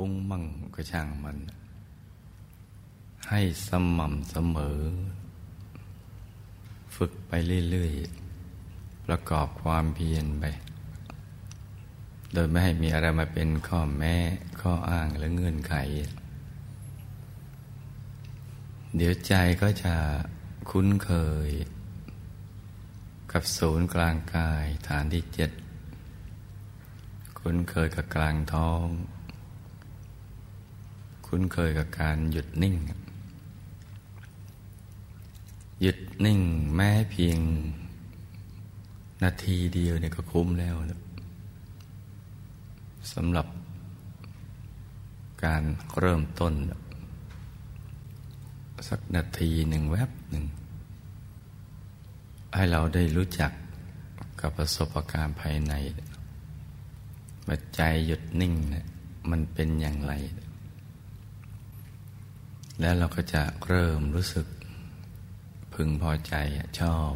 ฟุ้งมั่งก็ช่างมัน ให้สม่ำเสมอ ฝึกไปเรื่อยๆ ประกอบความเพียรไป โดยไม่ให้มีอะไรมาเป็นข้อแม้ข้ออ้างและเงื่อนไข เดี๋ยวใจก็จะคุ้นเคย กับศูนย์กลางกายฐานที่เจ็ด คุ้นเคยกับกลางท้อง คุ้นเคยกับการหยุดนิ่ง หยุดนิ่งแม้เพียงนาทีเดียวเนี่ยก็คุ้มแล้วนะสำหรับการเริ่มต้น สักนาทีหนึ่งแวบหนึ่ง ให้เราได้รู้จักกับประสบการณ์ภายในว่าใจหยุดนิ่งเนี่ยมันเป็นอย่างไร แล้วเราก็จะเริ่มรู้สึกพึงพอใจชอบ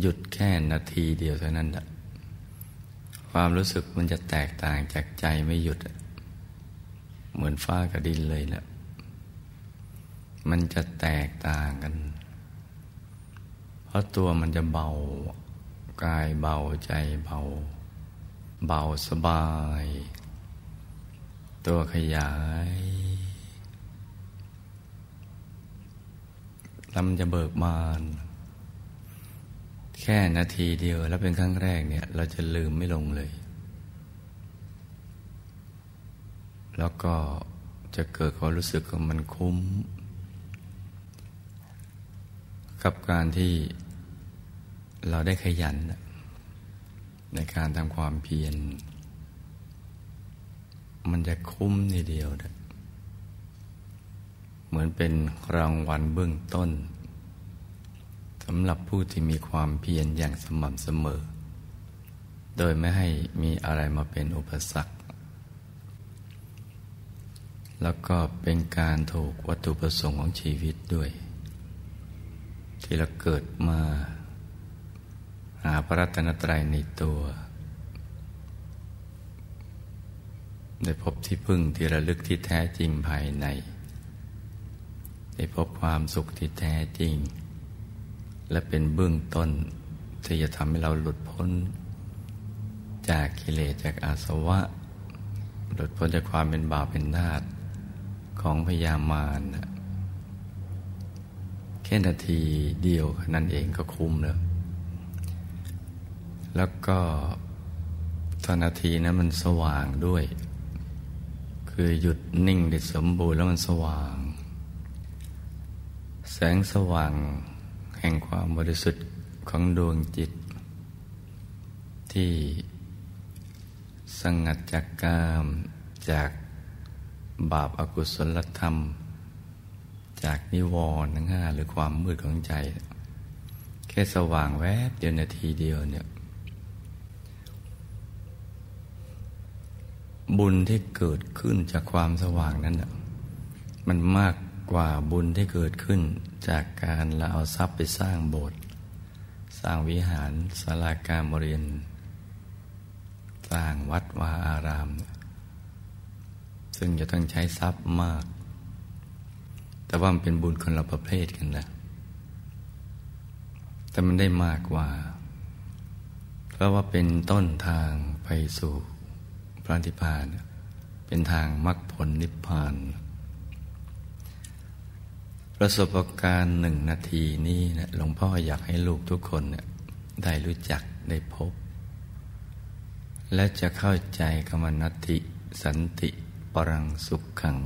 หยุดแค่นาทีเดียวเท่านั้นแหะความรู้สึกมันจะแตกต่างจากใจไม่หยุด เหมือนฟ้ากับดินเลยแหละมันจะแตกต่างกัน เพราะตัวมันจะเบากายเบาใจเบา เบาสบาย ตัวขยาย ลำจะเบิกบาน แค่นาทีเดียวแล้วเป็นครั้งแรกเนี่ย เราจะลืมไม่ลงเลย แล้วก็จะเกิดความรู้สึกว่ามันคุ้ม กับการที่เราได้ขยัน ในการทำความเพียรมันจะคุ้มทีเดียวนะ เหมือนเป็นรางวัลเบื้องต้นสำหรับผู้ที่มีความเพียรอย่างสม่ำเสมอ โดยไม่ให้มีอะไรมาเป็นอุปสรรค แล้วก็เป็นการถูกวัตถุประสงค์ของชีวิตด้วย ที่เราเกิดมา หาพระรัตนตรัยในตัว ได้พบที่พึ่งที่ระลึกที่แท้จริงภายใน ได้พบความสุขที่แท้จริง และเป็นเบื้องต้นที่จะทำให้เราหลุดพ้น จากกิเลสจากอาสวะ หลุดพ้นจากความเป็นบาปเป็นนาฏของพยามารแค่นาทีเดียวนั่นเองก็คุ้มแล้ว แล้วก็ตอนนาทีนั้นมันสว่างด้วย คือหยุดนิ่งได้สมบูรณ์แล้วมันสว่าง งสว่างแห่งความบริสุทธิ์ของดวงจิต ที่สงัดจากกามจากบาปอากุศลธรรม จากนิวรณ์ทั้งห้าหรือความมืดของใจ แค่สว่างแวบเดียวนาทีเดียวเนี่ยบุญที่เกิดขึ้นจากความสว่างนั้นมันมาก กว่าบุญที่เกิดขึ้นจากการเราเอาทรัพย์ไปสร้างโบสถ์สร้างวิหารศาลาการบริเวณสร้างวัดวาอาราม ซึ่งจะต้องใช้ทรัพย์มาก แต่ว่ามันเป็นบุญคนละประเภทกันนะแต่มันได้มากกว่า เพราะว่าเป็นต้นทางไปสู่พระนิพพาน เป็นทางมรรคผลนิพพาน ประสบการณ์หนึ่งนาทีนี้นะหลวงพ่ออยากให้ลูกทุกคนเนี่ยได้รู้จักได้พบ และจะเข้าใจกรรมนัตติสันติปรังสุขขัง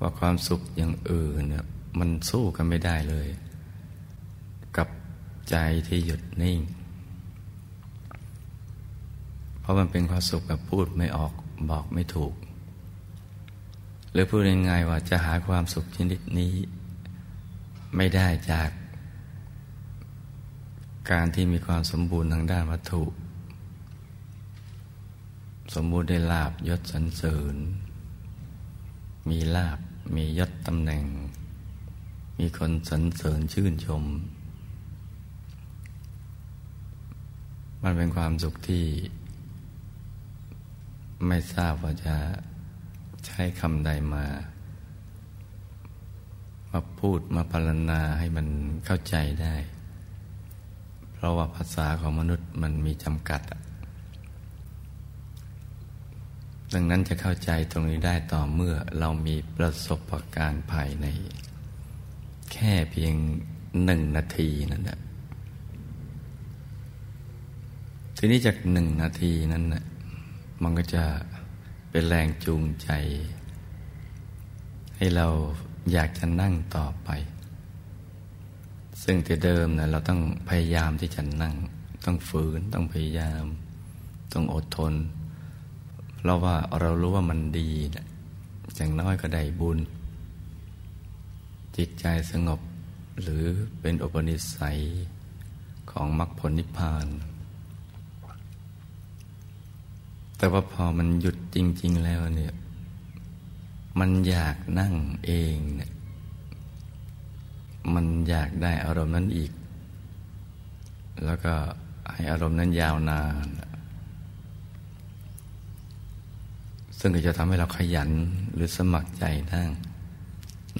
ว่าความสุขอย่างอื่นเนี่ยมันสู้กันไม่ได้เลย กับใจที่หยุดนิ่ง เพราะมันเป็นความสุขแบบพูดไม่ออกบอกไม่ถูก หรือพูดง่ายๆว่าจะหาความสุขชนิดนี้ ไม่ได้จาก การที่มีความสมบูรณ์ทางด้านวัตถุ สมบูรณ์ได้ลาบยศสรรเสริญ มีลาบมียศตำแหน่ง มีคนสรรเสริญชื่นชม มันเป็นความสุขที่ ไม่ทราบว่าจะ ใช้คำใดมา มาพูดมาพรรณนาให้มันเข้าใจได้ เพราะว่าภาษาของมนุษย์มันมีจำกัด ดังนั้นจะเข้าใจตรงนี้ได้ต่อเมื่อเรามีประสบการณ์ภายใน แค่เพียงหนึ่งนาทีนั่นแหละทีนี้จากหนึ่งนาทีนั้นนะมันก็จะ เป็นแรงจูงใจ ให้เราอยากจะนั่งต่อไป ซึ่งแต่เดิมนะเราต้องพยายามที่จะนั่ง ต้องฝืนต้องพยายาม ต้องอดทน เพราะว่าเรารู้ว่ามันดีนะอย่างน้อยก็ได้บุญ จิตใจสงบหรือเป็นอุปนิสัยของมรรคผลนิพพาน แต่ว่าพอมันหยุดจริง ๆ แล้วเนี่ย มันอยากนั่งเองเนี่ย มันอยากได้อารมณ์นั้นอีก แล้วก็ให้อารมณ์นั้นยาวนาน ซึ่งก็จะทำให้เราขยันหรือสมัครใจนั่ง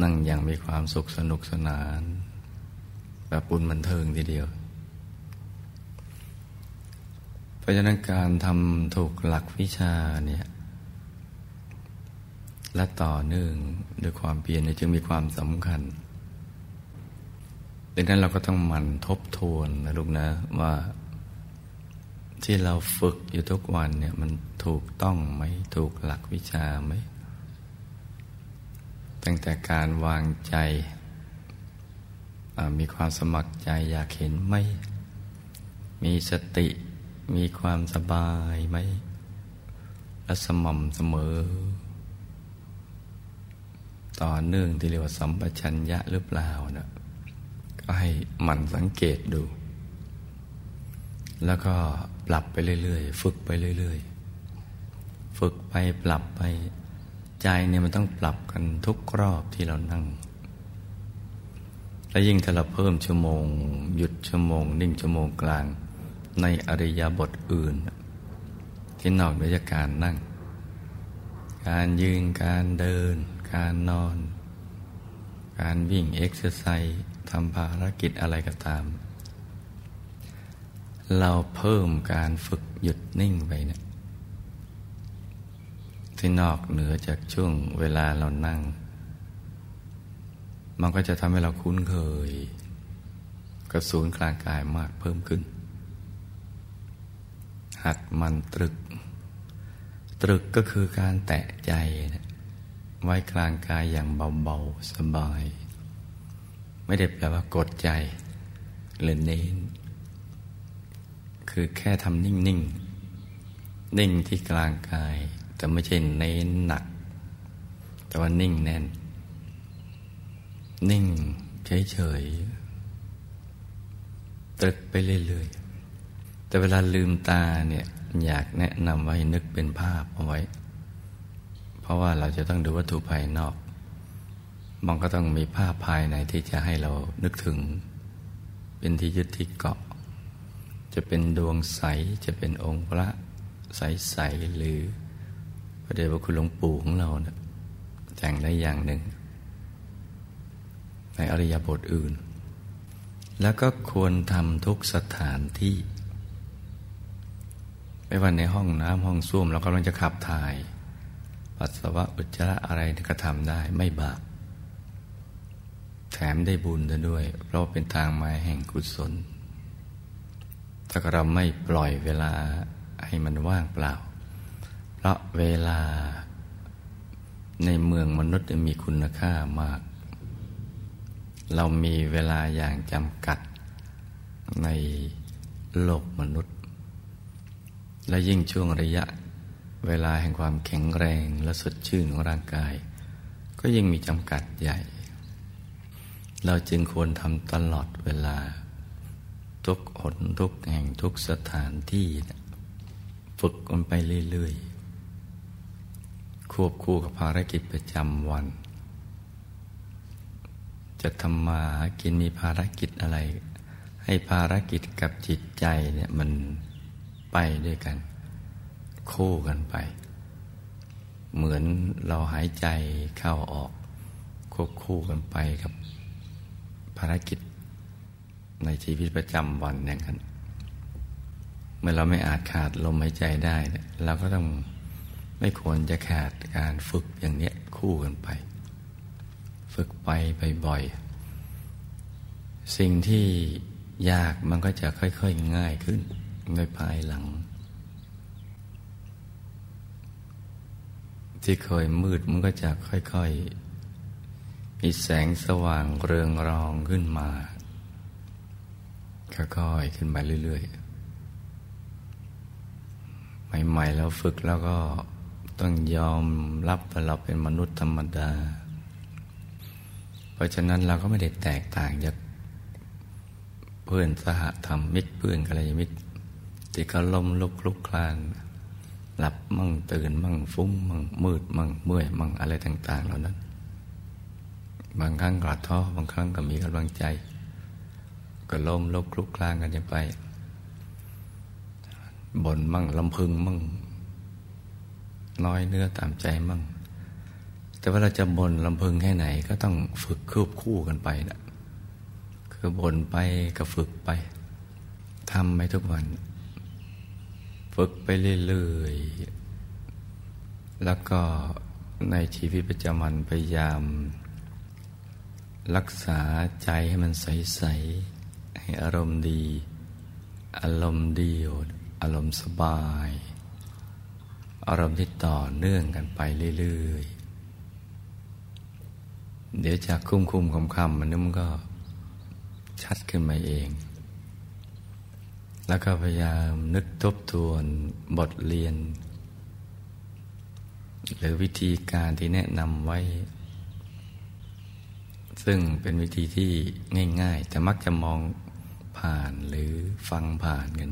นั่งอย่างมีความสุขสนุกสนานแบบปุ่นบันเทิงทีเดียว เพราะฉะนั้นการทำถูกหลักวิชาเนี่ยและต่อเนื่องด้วยความเพียรจึงมีความสำคัญดังนั้นเราก็ต้องหมั่นทบทวนนะลูกนะว่าที่เราฝึกอยู่ทุกวันเนี่ยมันถูกต้องไหมถูกหลักวิชาไหมตั้งแต่การวางใจมีความสมัครใจอยากเห็นไหมมีสติ มีความสบายไหม และสม่ำเสมอ ต่อเนื่องที่เรียกว่าสัมปชัญญะหรือเปล่านะก็ให้มันสังเกตดู แล้วก็ปรับไปเรื่อยๆ ฝึกไปเรื่อยๆ ฝึกไปปรับไป ใจเนี่ยมันต้องปรับกันทุกรอบที่เรานั่งและยิ่งถ้าเราเพิ่มชั่วโมง หยุดชั่วโมง นิ่งชั่วโมงกลาง ในอริยบทอื่น ที่นอกเหนือจากการนั่ง การยืนการเดิน การนอน การวิ่งเอ็กซ์ไซส์ทำภารกิจอะไรก็ตาม เราเพิ่มการฝึกหยุดนิ่งไปเนะี่ยที่นอกเหนือจากช่วงเวลาเรานั่ง มันก็จะทำให้เราคุ้นเคยกับศูนย์กลางกายมากเพิ่มขึ้น หัดมันตรึก ตรึกก็คือการแตะใจ ไว้กลางกายอย่างเบาๆ สบาย ไม่ได้แปลว่ากดใจหรือเน้น คือแค่ทำนิ่งๆนิ่งที่กลางกาย แต่ไม่ใช่เน้นหนัก แต่ว่านิ่งแน่น นิ่งเฉยๆตรึกไปเรื่อยๆ แต่เวลาลืมตาเนี่ยอยากแนะนำไว้นึกเป็นภาพเอาไว้ เพราะว่าเราจะต้องดูวัตถุภายนอกมันก็ต้องมีภาพภายในที่จะให้เรานึกถึง เป็นที่ยึดที่เกาะ จะเป็นดวงใสจะเป็นองค์พระใสๆหรือพระเดชพระคุณหลวงปู่ของเราเนะี่ยแต่งได้อย่างหนึ่ง ในอริยบทอื่น แล้วก็ควรทำทุกสถานที่ ไม่ว่าในห้องน้ำห้องส้วมเรากำลังจะขับถ่าย ปัสสาวะอุจจาระอะไรก็ทำได้ไม่บาปแถมได้บุญด้วย เพราะเป็นทางมาแห่งกุศล ถ้าเราไม่ปล่อยเวลาให้มันว่างเปล่า เพราะเวลาในเมืองมนุษย์มีคุณค่ามาก เรามีเวลาอย่างจำกัดในโลกมนุษย์ และยิ่งช่วงระยะเวลาแห่งความแข็งแรงและสดชื่นของร่างกาย ก็ยิ่งมีจำกัดใหญ่ เราจึงควรทำตลอดเวลา ทุกหนทุกแห่งทุกสถานที่ ฝึกกันไปเรื่อยๆ ควบคู่กับภารกิจประจำวัน จะทำมากินมีภารกิจอะไร ให้ภารกิจกับจิตใจเนี่ยมัน ไปด้วยกัน คู่กันไป เหมือนเราหายใจเข้าออกควบคู่กันไปกับภารกิจในชีวิตประจำวันอย่างนั้นเมื่อเราไม่อาจขาดลมหายใจได้เราก็ต้องไม่ควรจะขาดการฝึกอย่างนี้คู่กันไป ฝึกไปไปบ่อยสิ่งที่ยากมันก็จะค่อยๆง่ายขึ้น ในภายหลัง ที่เคยมืดมันก็จะค่อยๆ มีแสงสว่างเรืองรองขึ้นมาค่อยๆขึ้นมาเรื่อยๆ ใหม่ๆแล้วฝึกแล้วก็ต้องยอมรับว่าเราเป็นมนุษย์ธรรมดา เพราะฉะนั้นเราก็ไม่ได้แตกต่างจากเพื่อนสหธรรมมิตรเพื่อนกัลยาณมิตร ที่เขาล้มลุกลุกคลาน หลับมั่งตื่นมั่งฟุ้งมั่งมืดมั่งเมื่อยมั่งอะไรต่าง ๆ เหล่านั้น บางครั้งกอดท้อบางครั้งก็มีกำลังใจ ก็ล้มลุกลุกคลานกันไปบ่นมั่งลำพึงมั่งน้อยเนื้อตามใจมั่ง แต่ว่าเราจะบ่นลำพึงแค่ไหนก็ต้องฝึกคืบคู่กันไปนะคือบ่นไปก็ฝึกไปทำไปทุกวัน ฝึกไปเรื่อยๆ แล้วก็ในชีวิตประจำวันพยายาม รักษาใจให้มันใส ๆ ให้อารมณ์ดี อารมณ์ดีอารมณ์สบาย อารมณ์ที่ต่อเนื่องกันไปเรื่อย ๆ เดี๋ยวจากคุ้มคุ้มคำคำมันนึมันก็ชัดขึ้นมาเอง แล้วก็พยายามนึกทบทวนบทเรียน หรือวิธีการที่แนะนำไว้ ซึ่งเป็นวิธีที่ง่ายๆ แต่มักจะมองผ่านหรือฟังผ่านกัน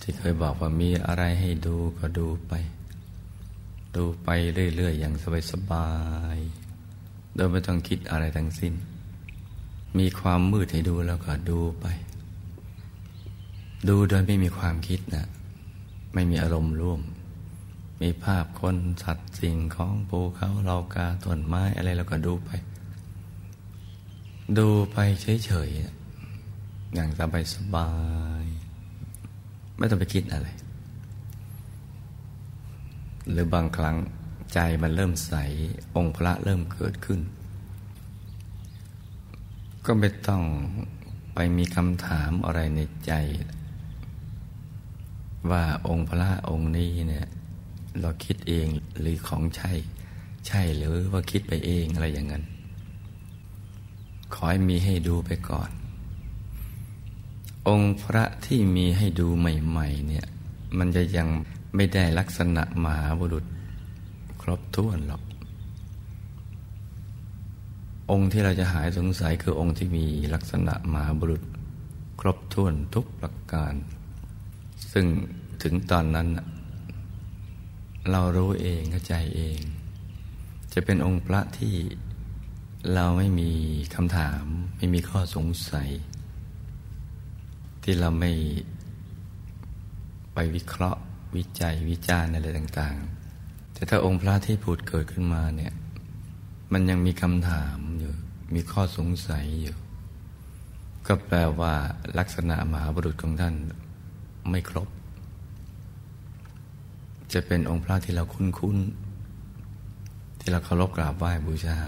ที่เคยบอกว่ามีอะไรให้ดูก็ดูไป ดูไปเรื่อยๆ อย่างสบายๆโดยไม่ต้องคิดอะไรทั้งสิ้น มีความมืดให้ดูแล้วก็ดูไป ดูโดยไม่มีความคิดนะไม่มีอารมณ์ร่วม มีภาพคนสัตว์สิ่งของภูเขาเรากาต้นไม้อะไรแล้วก็ดูไป ดูไปเฉยๆอย่างสบายสบาย ไม่ต้องไปคิดอะไร หรือบางครั้งใจมันเริ่มใส องค์พระเริ่มเกิดขึ้น ก็ไม่ต้องไปมีคำถามอะไรในใจ ว่าองค์พระองค์นี้เนี่ย เราคิดเองหรือของใช่ ใช่หรือว่าคิดไปเองอะไรอย่างนั้น ขอให้มีให้ดูไปก่อน องค์พระที่มีให้ดูใหม่ๆเนี่ย มันจะยังไม่ได้ลักษณะมหาบุรุษ ครบถ้วนหรอก องค์ที่เราจะหายสงสัยคือองค์ที่มีลักษณะมหาบุรุษ ครบถ้วนทุกประการ ซึ่งถึงตอนนั้น เรารู้เองเข้าใจเอง จะเป็นองค์พระที่เราไม่มีคำถาม ไม่มีข้อสงสัย ที่เราไม่ไปวิเคราะห์วิจัยวิจารณ์อะไรต่าง ๆ แต่ถ้าองค์พระที่พูดเกิดขึ้นมาเนี่ย มันยังมีคำถามอยู่ มีข้อสงสัยอยู่ ก็แปลว่าลักษณะมหาบุรุษของท่าน ไม่ครบ จะเป็นองค์พระที่เราคุ้นๆ ที่เราเคารพกราบไหว้บูชา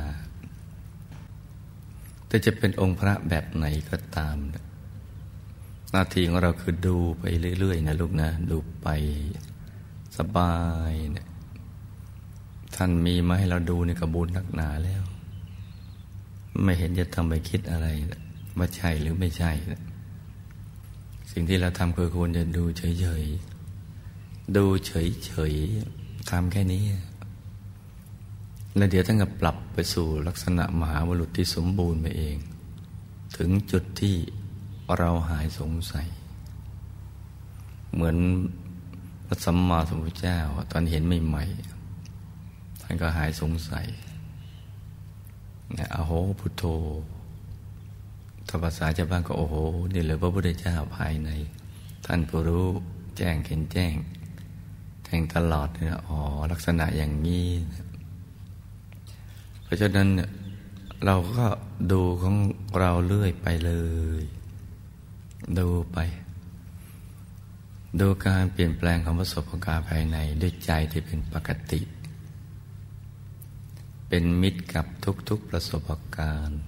แต่จะเป็นองค์พระแบบไหนก็ตามนะหน้าที่ของเราคือดูไปเรื่อย ๆ นะลูกนะ ดูไปสบายนะท่านมีมาให้เราดูในกระบุญนักหนาแล้ว ไม่เห็นจะทำไปคิดอะไรว่าใช่หรือไม่ใช่ สิ่งที่เราทำคือควรจะดูเฉยๆ ดูเฉยๆทำแค่นี้ แล้วเดี๋ยวท่านก็ปรับไปสู่ลักษณะมหาบุรุษที่สมบูรณ์ไปเอง ถึงจุดที่เราหายสงสัย เหมือนพระสัมมาสัมพุทธเจ้า ตอนเห็นใหม่ๆท่านก็หายสงสัยนี่ยอโหพุทโธ ถ้าภาษาชาวบ้านก็โอ้โห นี่เลยพระพุทธเจ้าภายใน ท่านผู้รู้แจ้งเห็นแจ้ง แทงตลอดเนี่ยอ๋อลักษณะอย่างนี้ เพราะฉะนั้นเนี่ยเราก็ดูของเราเรื่อยไปเลย ดูไป ดูการเปลี่ยนแปลงของประสบการณ์ภายในด้วยใจที่เป็นปกติ เป็นมิตรกับทุกๆประสบการณ์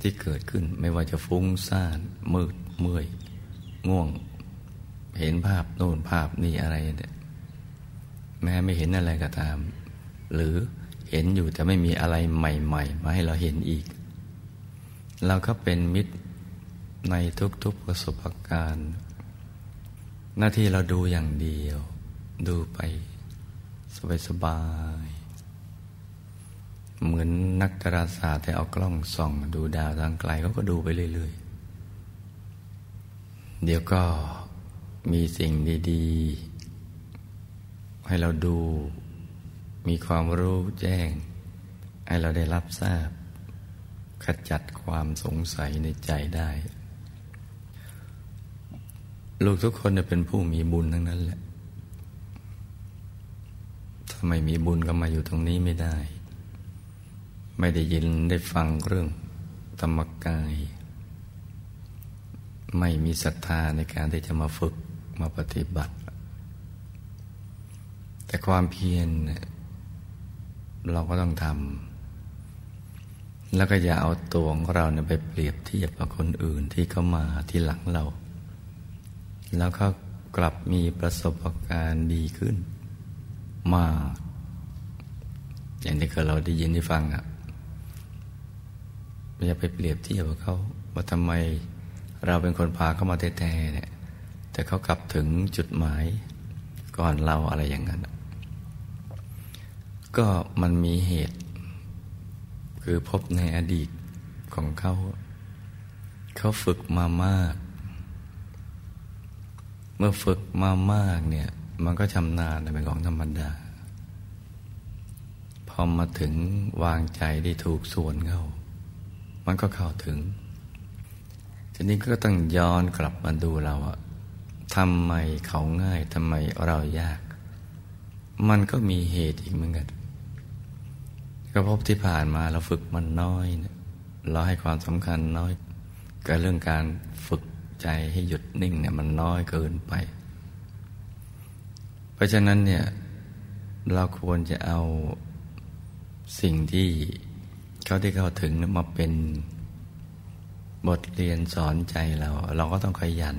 ที่เกิดขึ้นไม่ว่าจะฟุ้งซ่านมืดเมื่อย ง่วง เห็นภาพโน่นภาพนี่อะไรเนี่ยแม้ไม่เห็นอะไรก็ตาม หรือเห็นอยู่แต่ไม่มีอะไรใหม่ ๆ มาให้เราเห็นอีก เราก็เป็นมิตรในทุกๆประสบการณ์ หน้าที่เราดูอย่างเดียว ดูไปสบาย เหมือนนักดาราศาสตร์ที่เอากล้องส่อง ดูดาวทางไกลเขาก็ดูไปเรื่อยๆ เดี๋ยวก็มีสิ่งดีๆ ให้เราดู มีความรู้แจ้ง ให้เราได้รับทราบ ขจัดความสงสัยในใจได้ ลูกทุกคนเป็นผู้มีบุญทั้งนั้นแหละ ถ้าไม่มีบุญก็มาอยู่ตรงนี้ไม่ได้ ไม่ได้ยินได้ฟังเรื่องธรรมกาย ไม่มีศรัทธาในการที่จะมาฝึกมาปฏิบัติ แต่ความเพียรเราก็ต้องทำแล้วก็อย่าเอาตัวของเราเนี่ยไปเปรียบเทียบกับคนอื่นที่เขามาที่หลังเรา แล้วเขากลับมีประสบการณ์ดีขึ้นมากอย่างที่เคยเราได้ยินได้ฟังอะ่ะ อย่าไปเปรียบเทียบกับเขาว่าทำไมเราเป็นคนพาเขามาแท้ๆเนี่ยแต่เขากลับถึงจุดหมายก่อนเราอะไรอย่างนั้น ก็มันมีเหตุ คือพบในอดีตของเขา เขาฝึกมามาก เมื่อฝึกมามากเนี่ย มันก็ชำนาญเป็นของธรรมดา พอมาถึงวางใจได้ถูกส่วนเขา มันก็เข้าถึง ทีนี้ก็ต้องย้อนกลับมาดูเราอะทำไมเขาง่ายทำไมเรายาก มันก็มีเหตุอีกเหมือนกันก็พบที่ผ่านมาเราฝึกมันน้อยเราให้ความสำคัญน้อยกับเรื่องการฝึกใจให้หยุดนิ่งเนี่ยมันน้อยเกินไป เพราะฉะนั้นเนี่ยเราควรจะเอาสิ่งที่ เขาที่เข้าถึงมาเป็นบทเรียนสอนใจเรา เราก็ต้องขยัน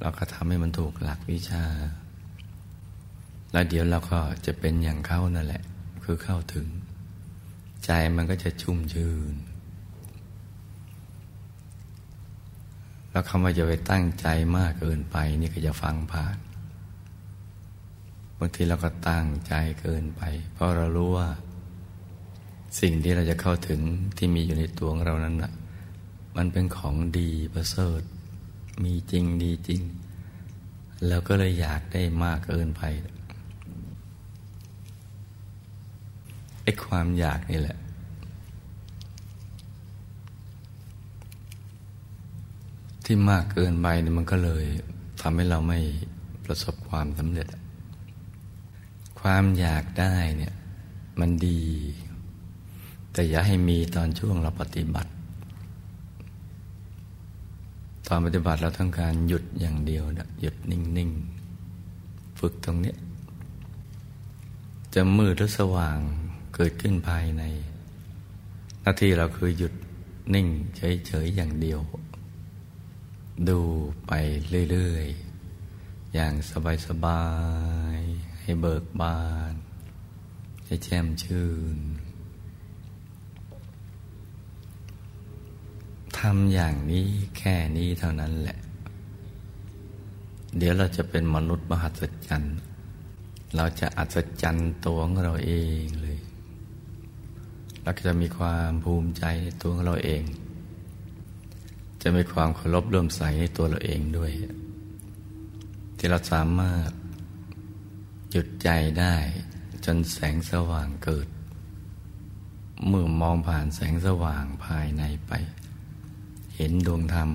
เราก็ทำให้มันถูกหลักวิชา แล้วเดี๋ยวเราก็จะเป็นอย่างเขานั่นแหละ คือเข้าถึง ใจมันก็จะชุ่มชื่นแล้วคำว่าจะไปตั้งใจมากเกินไป นี่ก็จะฟังผ่านบางทีเราก็ตั้งใจเกินไป เพราะเรารู้ว่า สิ่งที่เราจะเข้าถึงที่มีอยู่ในตัวของเรานั้นนะมันเป็นของดีประเสริฐ มีจริงดีจริง แล้วก็เลยอยากได้มากเกินไปไอ้ความอยากนี่แหละ ที่มากเกินไปนี่มันก็เลยทำให้เราไม่ประสบความสำเร็จ ความอยากได้เนี่ย มันดี แต่อย่าให้มีตอนช่วงเราปฏิบัติ ตอนปฏิบัติเราต้องการหยุดอย่างเดียวนะหยุดนิ่ง ๆ ฝึกตรงนี้ จะมืดหรือสว่างเกิดขึ้นภายใน หน้าที่เราคือหยุดนิ่งเฉย ๆ อย่างเดียว ดูไปเรื่อย ๆ อย่างสบาย ๆ ให้เบิกบาน ให้แช่มชื่น ทำอย่างนี้แค่นี้เท่านั้นแหละ เดี๋ยวเราจะเป็นมนุษย์มหัศจรรย์เราจะอัศจรรย์ตัวของเราเองเลย เราจะมีความภูมิใจในตัวของเราเอง จะมีความเคารพเริ่มใสในตัวเราเองด้วย ที่เราสามารถหยุดใจได้จนแสงสว่างเกิด เมื่อมองผ่านแสงสว่างภายในไป ห็นดวงธรรม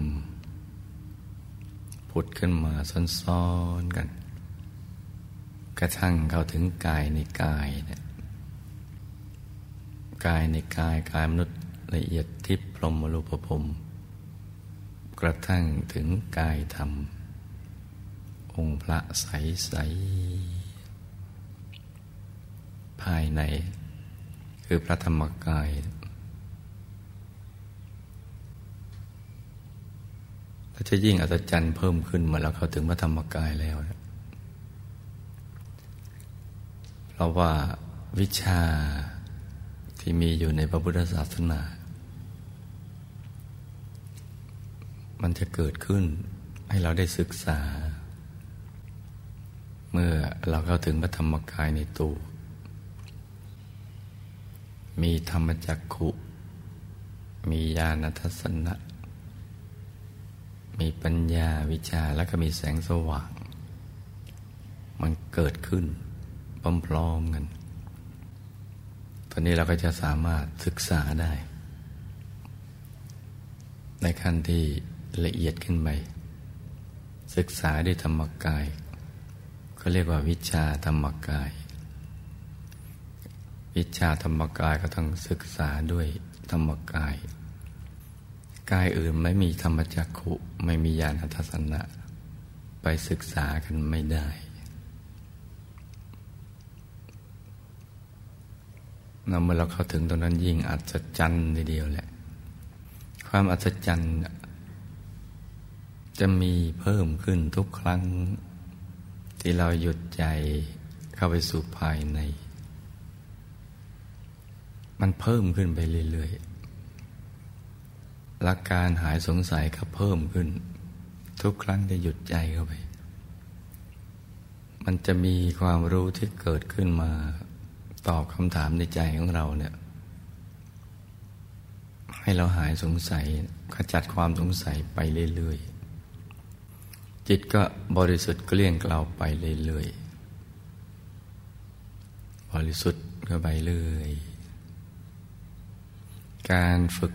พุดขึ้นมาซ้อนๆกัน กระทั่งเข้าถึงกายในกายเนี่ยกายในกายกายมนุษย์ละเอียดทิพพรหมรูปภพกระทั่งถึงกายธรรม องค์พระใสใสภายใน คือพระธรรมกาย เราจะยิ่งอัศจรรย์เพิ่มขึ้นเมื่อเราเข้าถึงพระธรรมกายแล้ว เพราะว่าวิชาที่มีอยู่ในพระพุทธศาสนา มันจะเกิดขึ้นให้เราได้ศึกษา เมื่อเราเข้าถึงพระธรรมกายในตัวมีธรรมจักขุ มีญาณทัศนะ มีปัญญาวิชาแล้วก็มีแสงสว่าง มันเกิดขึ้นพร้อมๆกัน ตอนนี้เราก็จะสามารถศึกษาได้ ในขั้นที่ละเอียดขึ้นไป ศึกษาด้วยธรรมกายเขาเรียกว่าวิชาธรรมกาย วิชาธรรมกายก็ต้องศึกษาด้วยธรรมกาย กายอื่นไม่มีธรรมจักขุไม่มีญาณทัศนะ ไปศึกษากันไม่ได้เราเมื่อเราเข้าถึงตรงนั้นยิ่งอัศจรรย์ทีเดียวแหละ ความอัศจรรย์จะมีเพิ่มขึ้นทุกครั้ง ที่เราหยุดใจเข้าไปสู่ภายใน มันเพิ่มขึ้นไปเรื่อยๆ หลักการหายสงสัยก็เพิ่มขึ้น ทุกครั้งที่หยุดใจเข้าไป มันจะมีความรู้ที่เกิดขึ้นมา ตอบคำถามในใจของเราเนี่ย ให้เราหายสงสัยขจัดความสงสัยไปเรื่อยๆ จิตก็บริสุทธิ์เกลี้ยงเกลาไปเรื่อยๆ บริสุทธิ์ก็ไปเรื่อย การฝึก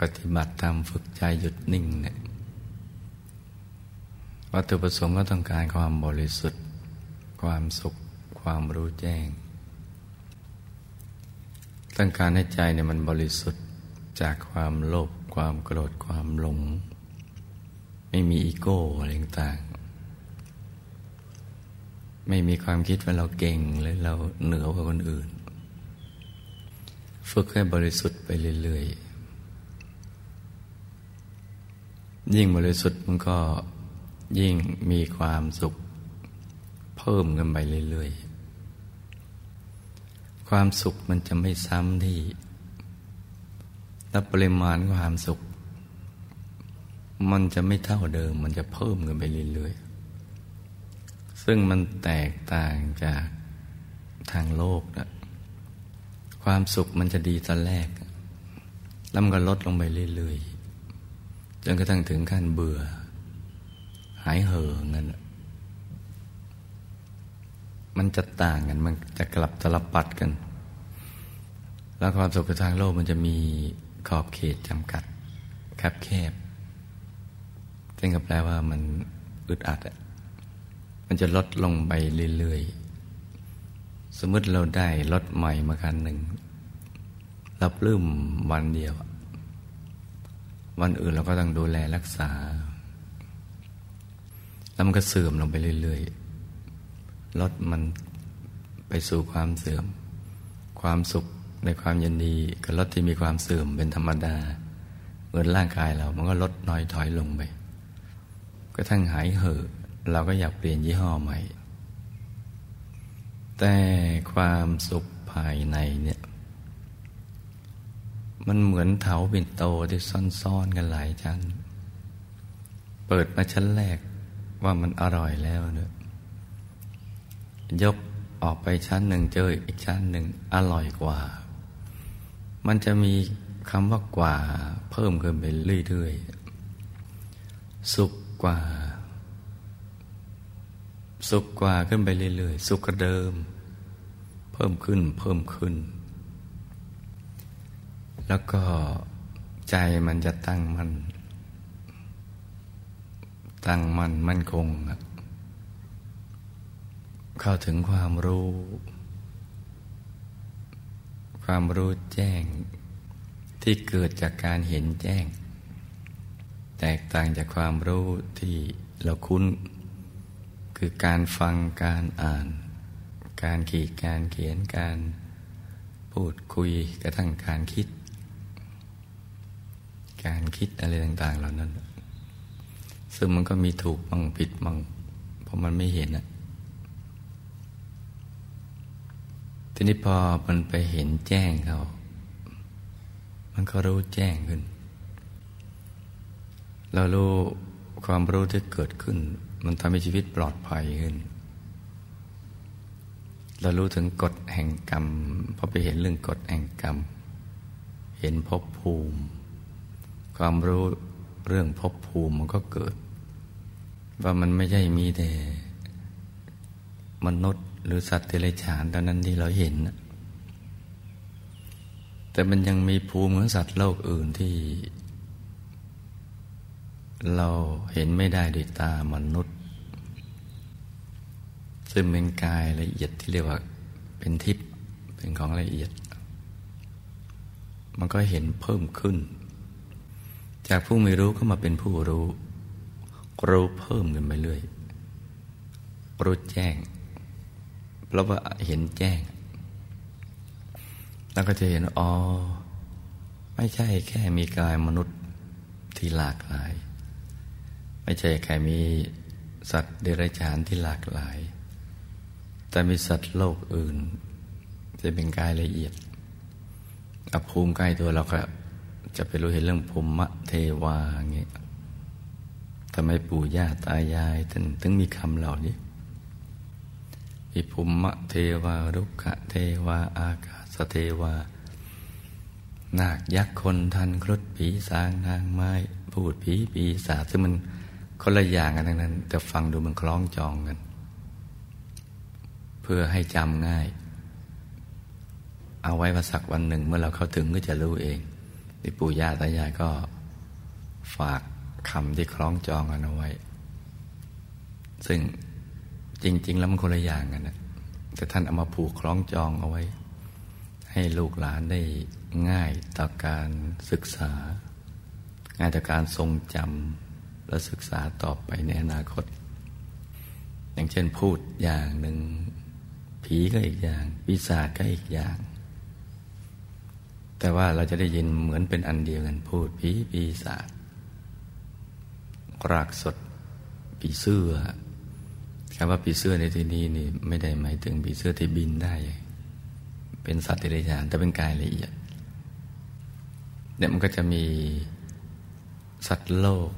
ปฏิบัติธรรมฝึกใจหยุดนิ่งเนี่ยวัตถุประสงค์ก็ต้องการความบริสุทธิ์ ความสุข ความรู้แจ้ง ต้องการให้ใจเนี่ยมันบริสุทธิ์จากความโลภความโกรธความหลง ไม่มีอีโก้อะไรต่างไม่มีความคิดว่าเราเก่งหรือเราเหนือกว่าคนอื่น ฝึกให้บริสุทธิ์ไปเรื่อยๆ ยิ่งบริสุทธิ์มันก็ยิ่งมีความสุข เพิ่มกันไปเรื่อยๆ ความสุขมันจะไม่ซ้ำที่และปริมาณความสุข มันจะไม่เท่าเดิม มันจะเพิ่มกันไปเรื่อยๆ ซึ่งมันแตกต่างจากทางโลกนะความสุขมันจะดีตอนแรกแล้วมันก็ลดลงไปเรื่อยๆ จนกระทั่งถึงขั้นเบื่อ หายเห่อเงินมันจะต่างกัน มันจะกลับตลับปัดกัน แล้วความสุขทางโลกมันจะมีขอบเขตจำกัด แคบแคบซึ่งก็แปลว่ามันอึดอัดอะมันจะลดลงไปเรื่อยๆ สมมติเราได้รถใหม่มาคันหนึ่งเราปลื้มวันเดียว วันอื่นเราก็ต้องดูแลรักษา แล้วมันก็เสื่อมลงไปเรื่อยๆลดมันไปสู่ความเสื่อม ความสุขในความยินดีกับลดที่มีความเสื่อมเป็นธรรมดาเหมือนร่างกายเรา มันก็ลดน้อยถอยลงไปก็ทั้งหายเห่อเราก็อยากเปลี่ยนยี่ห้อใหม่ แต่ความสุขภายในเนี่ย มันเหมือนเถาเป็นโตที่ซ่อนๆกันหลายชั้น เปิดมาชั้นแรกว่ามันอร่อยแล้วเนี่ยยกออกไปชั้นหนึ่งเจออีกชั้นหนึ่งอร่อยกว่า มันจะมีคำว่ากว่าเพิ่มขึ้นไปเรื่อยๆ สุขกว่า สุขกว่าขึ้นไปเรื่อยๆ สุขก็เดิม เพิ่มขึ้นเพิ่มขึ้น แล้วก็ใจมันจะตั้งมัน่นตั้งมั่นมั่นคง เข้าถึงความรู้ ความรู้แจ้ง ที่เกิดจากการเห็นแจ้ง แตกต่างจากความรู้ที่เราคุ้น คือการฟังการอ่าน การขีดการเขียนการพูดคุยกระทั่งการคิด การคิดอะไรต่าง ๆ เหล่านั้น ซึ่งมันก็มีถูกบ้างผิดบ้างเพราะมันไม่เห็นอะทีนี้พอมันไปเห็นแจ้งเขา มันก็รู้แจ้งขึ้น เรารู้ความรู้ที่เกิดขึ้น มันทำให้ชีวิตปลอดภัยขึ้น เรารู้ถึงกฎแห่งกรรมพอไปเห็นเรื่องกฎแห่งกรรม เห็นภพภูมิ ความรู้เรื่องภพภูมิมันก็เกิด ว่ามันไม่ใช่มีแต่ มนุษย์หรือสัตว์เดรัจฉานตอนนั้นที่เราเห็น แต่มันยังมีภูมิของสัตว์โลกอื่นที่ เราเห็นไม่ได้ด้วยตามนุษย์ ซึ่งเป็นกายละเอียดที่เรียกว่า เป็นทิพย์เป็นของละเอียด มันก็เห็นเพิ่มขึ้น จากผู้ไม่รู้ก็มาเป็นผู้รู้ รู้เพิ่มขึ้นไปเรื่อย รู้แจ้ง เพราะว่าเห็นแจ้ง แล้วก็จะเห็นอ๋อไม่ใช่แค่มีกายมนุษย์ที่หลากหลาย ไม่ใช่แค่มีสัตว์เดรัจฉานที่หลากหลาย แต่มีสัตว์โลกอื่น จะเป็นกายละเอียดอภูมิใกล้ตัวเราก็ จะไปรู้เห็นเรื่องภูมิเทวาเงี้ยทำไมปู่ย่าตายายถึงถึงมีคำเหล่านี้อิภุมะเทวารุกะเทวา อากาศเทวา นาคยักษ์คนทันครุฑผีสางนางไม้ พูดผีปีศาจซึ่งมันคนละอย่างกันทั้งนั้น แต่ฟังดูมันคล้องจองกัน เพื่อให้จำง่าย เอาไว้ว่าสักวันหนึ่งเมื่อเราเข้าถึงก็จะรู้เอง ที่ปู่ย่าตายายก็ฝากคำที่คล้องจองกันเอาไว้ ซึ่งจริง ๆ แล้วมันคนละอย่างกันนะแต่ท่านเอามาผูกคล้องจองเอาไว้ ให้ลูกหลานได้ง่ายต่อการศึกษา ง่ายต่อการทรงจำและศึกษาต่อไปในอนาคต อย่างเช่นพูดอย่างหนึ่งผีก็อีกอย่างปีศาก็อีกอย่าง แต่ว่าเราจะได้ยินเหมือนเป็นอันเดียวกันพูดผีปีศาจรากสดปีเสื้อคำว่าผีเสื้อในที่นี้นี่ไม่ได้หมายถึงผีเสื้อที่บินได้ เป็นสัตว์เดรัจฉานแต่เป็นกายละเอียดเนี่ยมันก็จะมีสัตว์โลก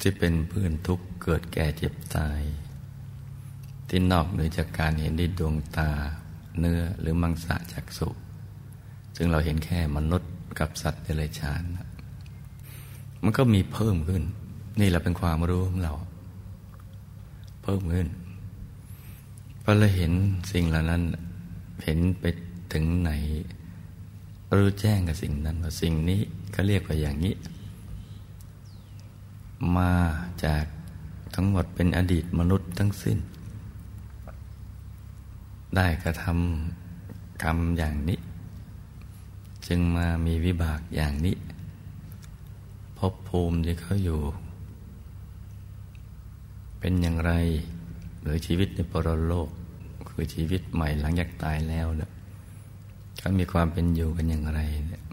ที่เป็นเพื่อนทุกข์เกิดแก่เจ็บตาย ที่นอกเหนือจากการเห็นด้วยดวงตาเนื้อหรือมังสะจักสุ ซึ่งเราเห็นแค่มนุษย์กับสัตว์เดรัจฉานมันก็มีเพิ่มขึ้น นี่แหละเป็นความรู้ของเรา เพิ่มขึ้นพอเราเห็นสิ่งเหล่านั้นเห็นไปถึงไหน รู้แจ้งกับสิ่งนั้นว่าสิ่งนี้ก็เรียกว่าอย่างนี้ มาจากทั้งหมดเป็นอดีตมนุษย์ทั้งสิ้น ได้กระทำกรรมอย่างนี้ จึงมามีวิบากอย่างนี้พบภูมิที่เขาอยู่ เป็นอย่างไรหรือชีวิตในปรโลก คือชีวิตใหม่หลังจากตายแล้วเนี่ยเขามีความเป็นอยู่กันอย่างไรเนี่ย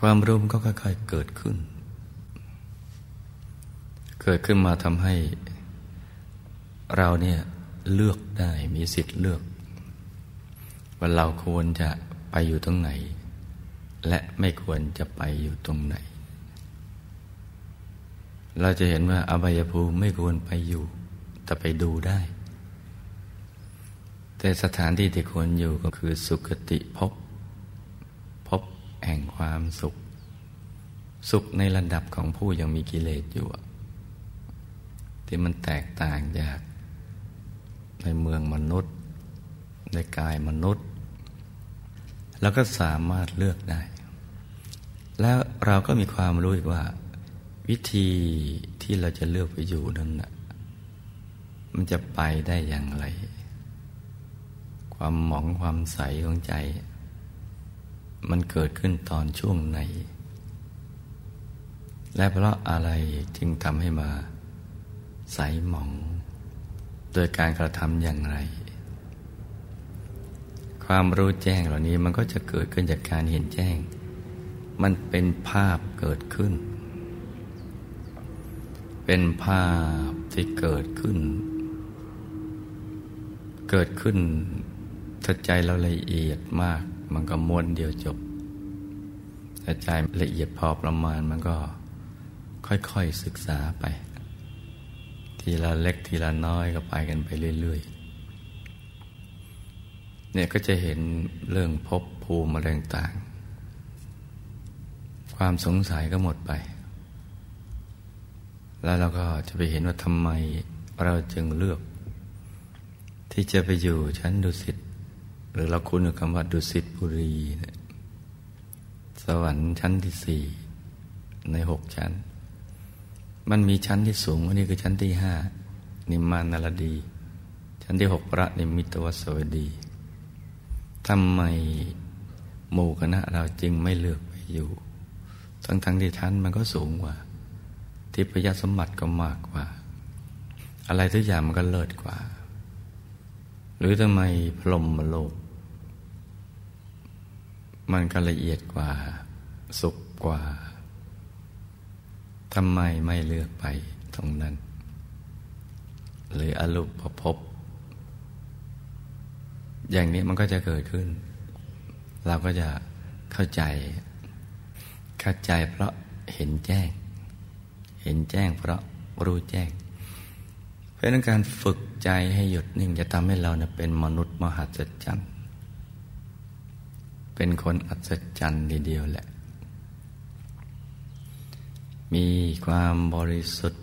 ความรู้มันก็ค่อยๆเกิดขึ้น เกิดขึ้นมาทำให้ เราเนี่ยเลือกได้มีสิทธิ์เลือก ว่าเราควรจะ ไปอยู่ตรงไหน และไม่ควรจะไปอยู่ตรงไหน เราจะเห็นว่าอบายภูมิไม่ควรไปอยู่ แต่ไปดูได้ แต่สถานที่ที่ควรอยู่ก็คือสุคติภพภพแห่งความสุข สุขในระดับของผู้ยังมีกิเลสอยู่ ที่มันแตกต่างจากในเมืองมนุษย์ ในกายมนุษย์ แล้วก็สามารถเลือกได้ แล้วเราก็มีความรู้อีกว่า วิธีที่เราจะเลือกไปอยู่นั้นนะมันจะไปได้อย่างไร ความหมองความใสของใจ มันเกิดขึ้นตอนช่วงไหน และเพราะอะไรจึงทำให้มาใสหมอง โดยการกระทำอย่างไร ความรู้แจ้งเหล่านี้มันก็จะเกิดขึ้นจากการเห็นแจ้ง มันเป็นภาพเกิดขึ้น เป็นภาพที่เกิดขึ้น เกิดขึ้นถ้าใจเราละเอียดมาก มันก็ม้วนเดียวจบถ้าใจละเอียดพอประมาณมันก็ค่อยๆศึกษาไป ทีละเล็กทีละน้อยก็ไปกันไปเรื่อยๆ เนี่ยก็จะเห็นเรื่องพบภูมิอะไรต่างความสงสัยก็หมดไป แล้วเราก็จะไปเห็นว่าทำไมเราจึงเลือก ที่จะไปอยู่ชั้นดุสิตหรือเราคุ้นกับคำว่าดุสิตบุรีสวรรค์ชั้นที่สี่ในหกชั้น มันมีชั้นที่สูงอันนี้คือชั้นที่ห้านิมานารดี ชั้นที่หกพระนิมิตวสวดี ทำไมหมู่คณะเราจึงไม่เลือกไปอยู่ ทั้งทั้งที่ชั้นมันก็สูงกว่า ทิพยสมบัติก็มากกว่า อะไรทุกอย่างมันก็เลิศกว่า หรือทำไมพรหมโลก มันก็ละเอียดกว่า สุขกว่าทำไมไม่เลือกไปตรงนั้น หรืออรูปภพ อย่างนี้มันก็จะเกิดขึ้น เราก็จะเข้าใจ เข้าใจเพราะเห็นแจ้ง เห็นแจ้งเพราะรู้แจ้ง เพราะนั้นการฝึกใจให้หยุดนิ่งจะทำให้เราเเป็นมนุษย์มหัศจรรย์เป็นคนอัศจรรย์ทีเดียวแหละ มีความบริสุทธิ์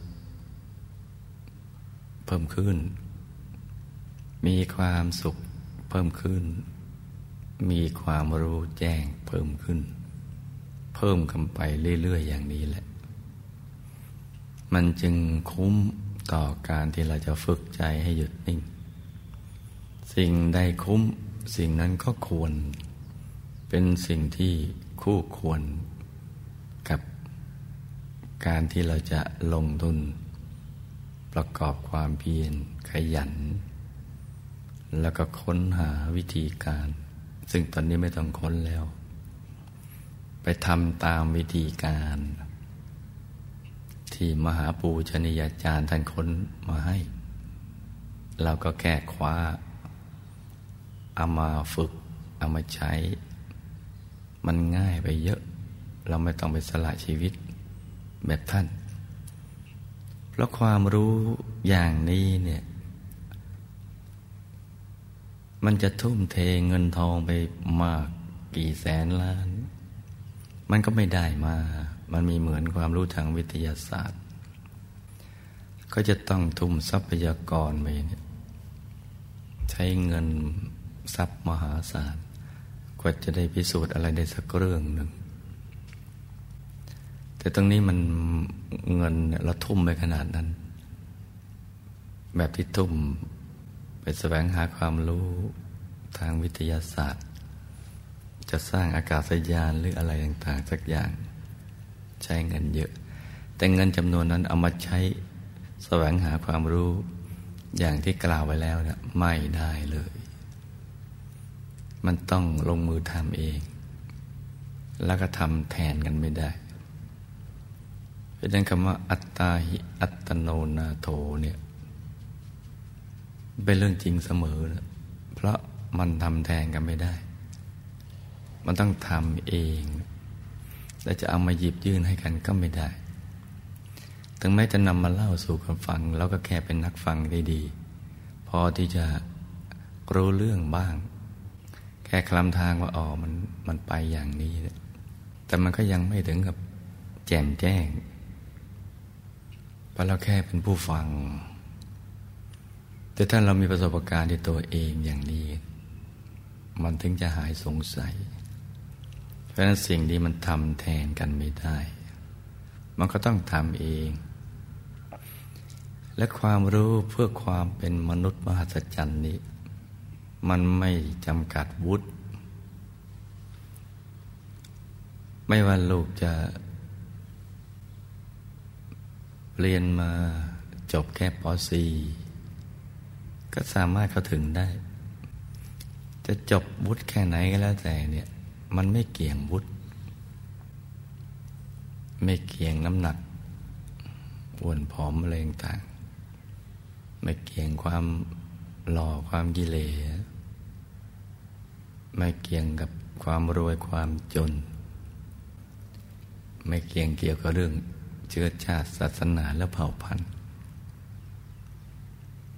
เพิ่มขึ้น มีความสุข พิ่มขึ้น มีความรู้แจ้งเพิ่มขึ้น เพิ่มกันไปเรื่อย ๆ อย่างนี้แหละ มันจึงคุ้มต่อการที่เราจะฝึกใจให้หยุดนิ่ง สิ่งใดคุ้ม สิ่งนั้นก็ควร เป็นสิ่งที่คู่ควรการที่เราจะลงทุน ประกอบความเพียรขยัน แล้วก็ค้นหาวิธีการ ซึ่งตอนนี้ไม่ต้องค้นแล้ว ไปทำตามวิธีการ ที่มหาปูชนียาจารย์ท่านค้นมาให้ เราก็แก้คว้าเอามาฝึกเอามาใช้ มันง่ายไปเยอะ เราไม่ต้องไปสละชีวิตแบบท่าน เพราะความรู้อย่างนี้เนี่ย มันจะทุ่มเทเงินทองไปมากกี่แสนล้าน มันก็ไม่ได้มา มันมีเหมือนความรู้ทางวิทยาศาสตร์ ก็จะต้องทุ่มทรัพยากรไปเนี่ยใช้เงินทรัพย์มหาศาลกว่าจะได้พิสูจน์อะไรได้สักเรื่องหนึ่ง แต่ตรงนี้มันเงินเราทุ่มไปขนาดนั้น แบบที่ทุ่ม แสวงหาความรู้ทางวิทยาศาสตร์ จะสร้างอากาศยานหรืออะไรต่างๆ สักอย่าง ใช้เงินเยอะ แต่เงินจำนวนนั้นเอามาใช้แสวงหาความรู้อย่างที่กล่าวไว้แล้วเนะไม่ได้เลย มันต้องลงมือทำเอง แล้วก็ทำแทนกันไม่ได้เพราะนั้นคำว่าอัตตาหิอัตโนนาโถเนี่ย เป็นเรื่องจริงเสมอนะเพราะมันทำแทนกันไม่ได้ มันต้องทำเอง และจะเอามาหยิบยื่นให้กันก็ไม่ได้ ถึงแม้จะนำมาเล่าสู่กันฟัง แล้วก็แค่เป็นนักฟังได้ดี พอที่จะรู้เรื่องบ้าง แค่คลำทางว่าอ๋อมันมันไปอย่างนี้ แต่มันก็ยังไม่ถึงกับแจ่มแจ้งราะเราแค่เป็นผู้ฟัง แต่ถ้าเรามีประสบการณ์ในตัวเองอย่างนี้ มันถึงจะหายสงสัย เพราะนั้นสิ่งที่มันทำแทนกันไม่ได้ มันก็ต้องทำเอง และความรู้เพื่อความเป็นมนุษย์มหัศจรรย์นี้ มันไม่จำกัดวุฒิไม่ว่าลูกจะเรียนมาจบแค่ป .4 ก็สามารถเข้าถึงได้ จะจบวุฒิแค่ไหนก็แล้วแต่เนี่ย มันไม่เกี่ยงวุฒิไม่เกี่ยงน้ำหนักอ้วนผอมอะไรต่างไม่เกี่ยงความหล่อความกิเลสไม่เกี่ยงกับความรวยความจน ไม่เกี่ยงเกี่ยวกับเรื่องเชื้อชาติศาสนาและเผ่าพันธุ์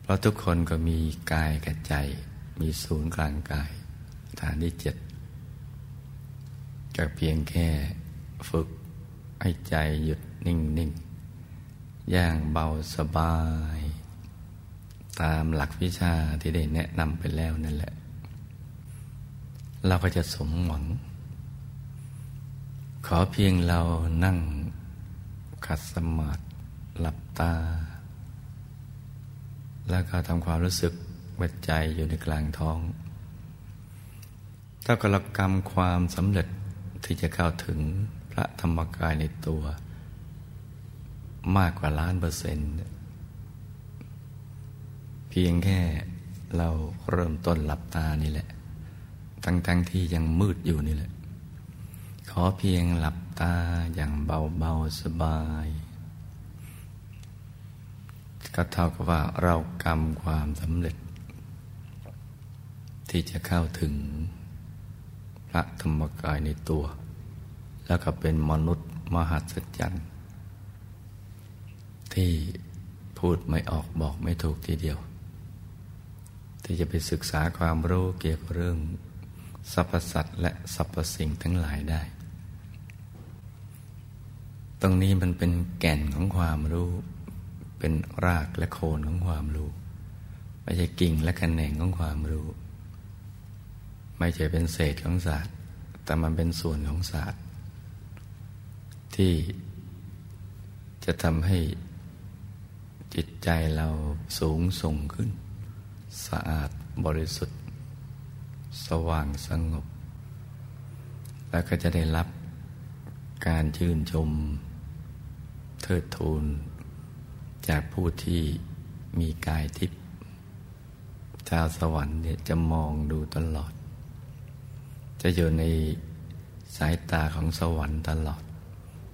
ราะทุกคนก็มีกายกับใจ มีศูนย์กลางกาย ฐานที่เจ็ดก็เพียงแค่ฝึกให้ใจหยุดนิ่งนิ่งอย่างเบาสบาย ตามหลักวิชาที่ได้แนะนำไปแล้วนั่นแหละ เราก็จะสมหวัง ขอเพียงเรานั่งขัดสมาธิหลับตา แล้วก็ทำความรู้สึกวัดใจอยู่ในกลางท้องถ้ากรกรรมความสำเร็จที่จะเข้าถึงพระธรรมกายในตัว มากกว่าล้านเปอร์เซ็นต์เพียงแค่เราเริ่มต้นหลับตานี่แหละ ทั้งๆทที่ยังมืดอยู่นี่แหละ ขอเพียงหลับตาอย่างเบา ๆ สบาย ก็เท่ากับว่าเรากรรมความสำเร็จ ที่จะเข้าถึงพระธรรมกายในตัว แล้วก็เป็นมนุษย์มหัศจรรย์ที่พูดไม่ออกบอกไม่ถูกทีเดียว ที่จะไปศึกษาความรู้เกี่ยวกับเรื่องสรรพสัตว์และสรรพสิ่งทั้งหลายได้ ตรงนี้มันเป็นแก่นของความรู้ เป็นรากและโคนของความรู้ ไม่ใช่กิ่งและแขนงของความรู้ ไม่ใช่เป็นเศษของศาสตร์ แต่มันเป็นส่วนของศาสตร์ ที่จะทำให้จิตใจเราสูงส่งขึ้น สะอาดบริสุทธิ์ สว่างสงบ แล้วก็จะได้รับการชื่นชม เทิดทูน จากผู้ที่มีกายทิพย์ชาวสวรรค์เนี่ยจะมองดูตลอด จะอยู่ในสายตาของสวรรค์ตลอด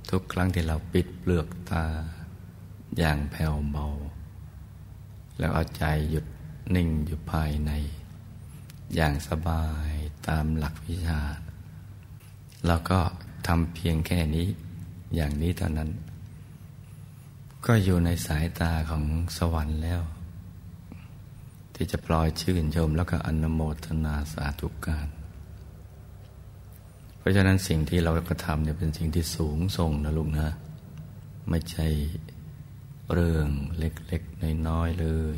ทุกครั้งที่เราปิดเปลือกตาอย่างแผ่วเบา แล้วเอาใจหยุดนิ่งอยู่ภายใน อย่างสบายตามหลักวิชาแล้วก็ทำเพียงแค่นี้อย่างนี้เท่านั้น ก็อยู่ในสายตาของสวรรค์แล้ว ที่จะปล่อยชื่นชมแล้วก็อนโมทนาสาธุการ เพราะฉะนั้นสิ่งที่เรากระทำเนี่ยเป็นสิ่งที่สูงส่งนะลุงนะ ไม่ใช่เรื่องเล็กๆน้อยๆเลย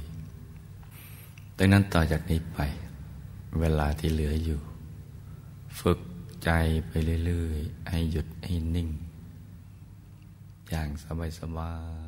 ดังนั้นต่อจากนี้ไป เวลาที่เหลืออยู่ ฝึกใจไปเรื่อยๆ ให้หยุดให้นิ่ง อย่างสบายๆ